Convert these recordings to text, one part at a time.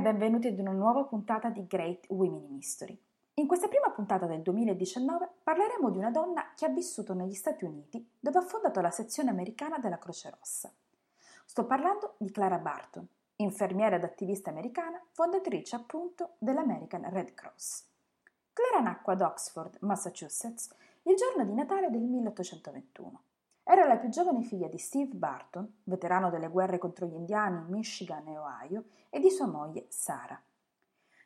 benvenuti ad una nuova puntata di Great Women in History. In questa prima puntata del 2019 parleremo di una donna che ha vissuto negli Stati Uniti dove ha fondato la sezione americana della Croce Rossa. Sto parlando di Clara Barton, infermiera ed attivista americana, fondatrice appunto dell'American Red Cross. Clara nacque ad Oxford, Massachusetts, il giorno di Natale del 1821. Era la più giovane figlia di Steve Barton, veterano delle guerre contro gli indiani in Michigan e Ohio, e di sua moglie Sara.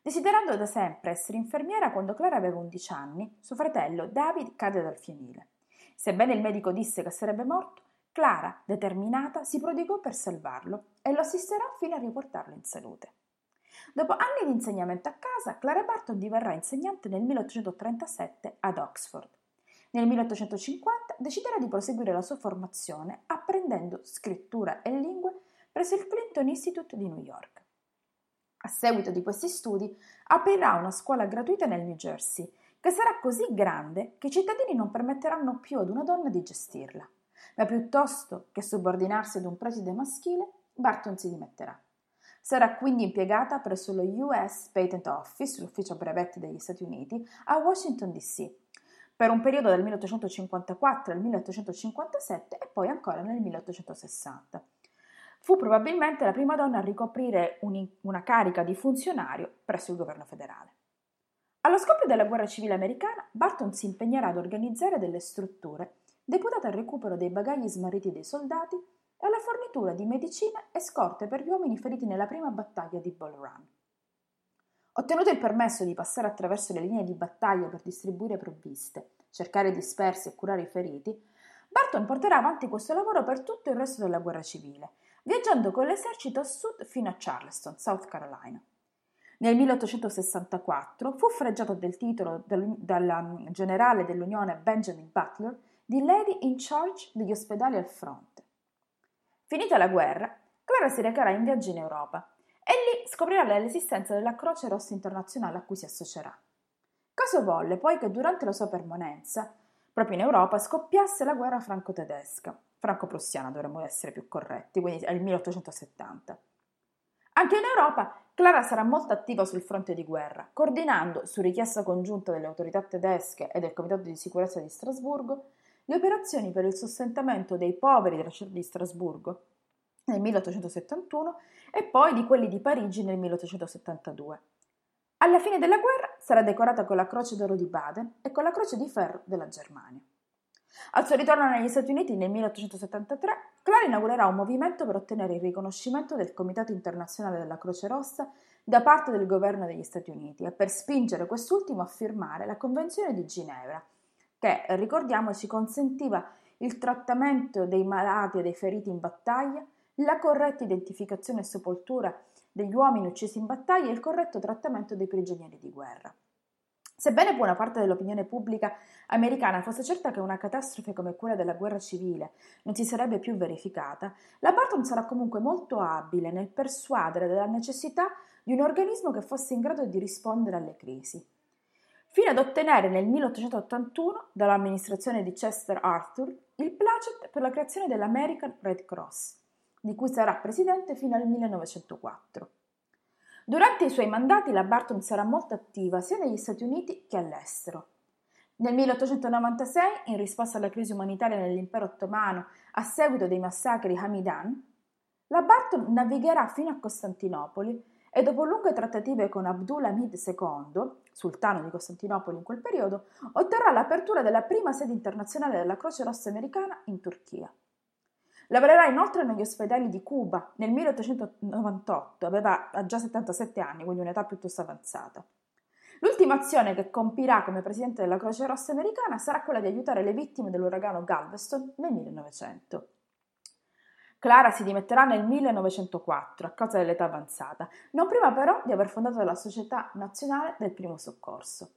Desiderando da sempre essere infermiera, quando Clara aveva 11 anni, suo fratello David cade dal fienile. Sebbene il medico disse che sarebbe morto, Clara, determinata, si prodigò per salvarlo e lo assisterà fino a riportarlo in salute. Dopo anni di insegnamento a casa, Clara Barton diverrà insegnante nel 1837 ad Oxford. Nel 1850 deciderà di proseguire la sua formazione apprendendo scrittura e lingue presso il Clinton Institute di New York. A seguito di questi studi aprirà una scuola gratuita nel New Jersey, che sarà così grande che i cittadini non permetteranno più ad una donna di gestirla, ma piuttosto che subordinarsi ad un preside maschile, Barton si dimetterà. Sarà quindi impiegata presso lo US Patent Office, l'ufficio brevetti degli Stati Uniti, a Washington DC, per un periodo dal 1854 al 1857 e poi ancora nel 1860. Fu probabilmente la prima donna a ricoprire una carica di funzionario presso il governo federale. Allo scoppio della guerra civile americana, Barton si impegnerà ad organizzare delle strutture deputate al recupero dei bagagli smarriti dei soldati e alla fornitura di medicine e scorte per gli uomini feriti nella prima battaglia di Bull Run. Ottenuto il permesso di passare attraverso le linee di battaglia per distribuire provviste, cercare dispersi e curare i feriti, Barton porterà avanti questo lavoro per tutto il resto della guerra civile, viaggiando con l'esercito a sud fino a Charleston, South Carolina. Nel 1864 fu freggiato del titolo del, dal um, generale dell'Unione Benjamin Butler di Lady in Charge degli ospedali al fronte. Finita la guerra, Clara si recherà in viaggio in Europa e lì scoprirà l'esistenza della Croce Rossa Internazionale a cui si associerà. Caso volle poi che durante la sua permanenza, proprio in Europa, scoppiasse la guerra franco-tedesca, franco-prussiana dovremmo essere più corretti, quindi è il 1870. Anche in Europa Clara sarà molto attiva sul fronte di guerra, coordinando, su richiesta congiunta delle autorità tedesche e del Comitato di sicurezza di Strasburgo, le operazioni per il sostentamento dei poveri della città di Strasburgo nel 1871 e poi di quelli di Parigi nel 1872. Alla fine della guerra sarà decorata con la Croce d'Oro di Baden e con la Croce di Ferro della Germania. Al suo ritorno negli Stati Uniti nel 1873, Clara inaugurerà un movimento per ottenere il riconoscimento del Comitato internazionale della Croce Rossa da parte del governo degli Stati Uniti e per spingere quest'ultimo a firmare la Convenzione di Ginevra, che, ricordiamoci, consentiva il trattamento dei malati e dei feriti in battaglia, la corretta identificazione e sepoltura degli uomini uccisi in battaglia e il corretto trattamento dei prigionieri di guerra. Sebbene buona parte dell'opinione pubblica americana fosse certa che una catastrofe come quella della guerra civile non si sarebbe più verificata, la Barton sarà comunque molto abile nel persuadere della necessità di un organismo che fosse in grado di rispondere alle crisi fino ad ottenere nel 1881 dall'amministrazione di Chester Arthur il placet per la creazione dell'American Red Cross, di cui sarà presidente fino al 1904. Durante i suoi mandati la Barton sarà molto attiva sia negli Stati Uniti che all'estero. Nel 1896, in risposta alla crisi umanitaria nell'impero ottomano a seguito dei massacri Hamidan, la Barton navigherà fino a Costantinopoli e dopo lunghe trattative con Abdul Hamid II, sultano di Costantinopoli in quel periodo, otterrà l'apertura della prima sede internazionale della Croce Rossa americana in Turchia. Lavorerà inoltre negli ospedali di Cuba nel 1898, aveva già 77 anni, quindi un'età piuttosto avanzata. L'ultima azione che compirà come presidente della Croce Rossa americana sarà quella di aiutare le vittime dell'uragano Galveston nel 1900. Clara si dimetterà nel 1904 a causa dell'età avanzata, non prima però di aver fondato la Società Nazionale del Primo Soccorso.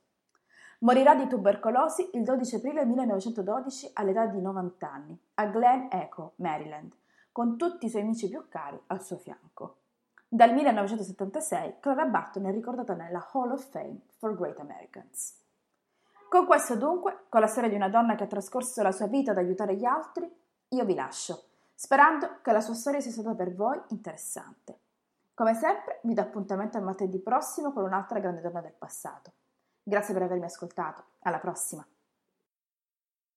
Morirà di tubercolosi il 12 aprile 1912 all'età di 90 anni, a Glen Echo, Maryland, con tutti i suoi amici più cari al suo fianco. Dal 1976 Clara Barton è ricordata nella Hall of Fame for Great Americans. Con questo dunque, con la storia di una donna che ha trascorso la sua vita ad aiutare gli altri, io vi lascio sperando che la sua storia sia stata per voi interessante. Come sempre vi do appuntamento a martedì prossimo con un'altra grande donna del passato. Grazie per avermi ascoltato, alla prossima!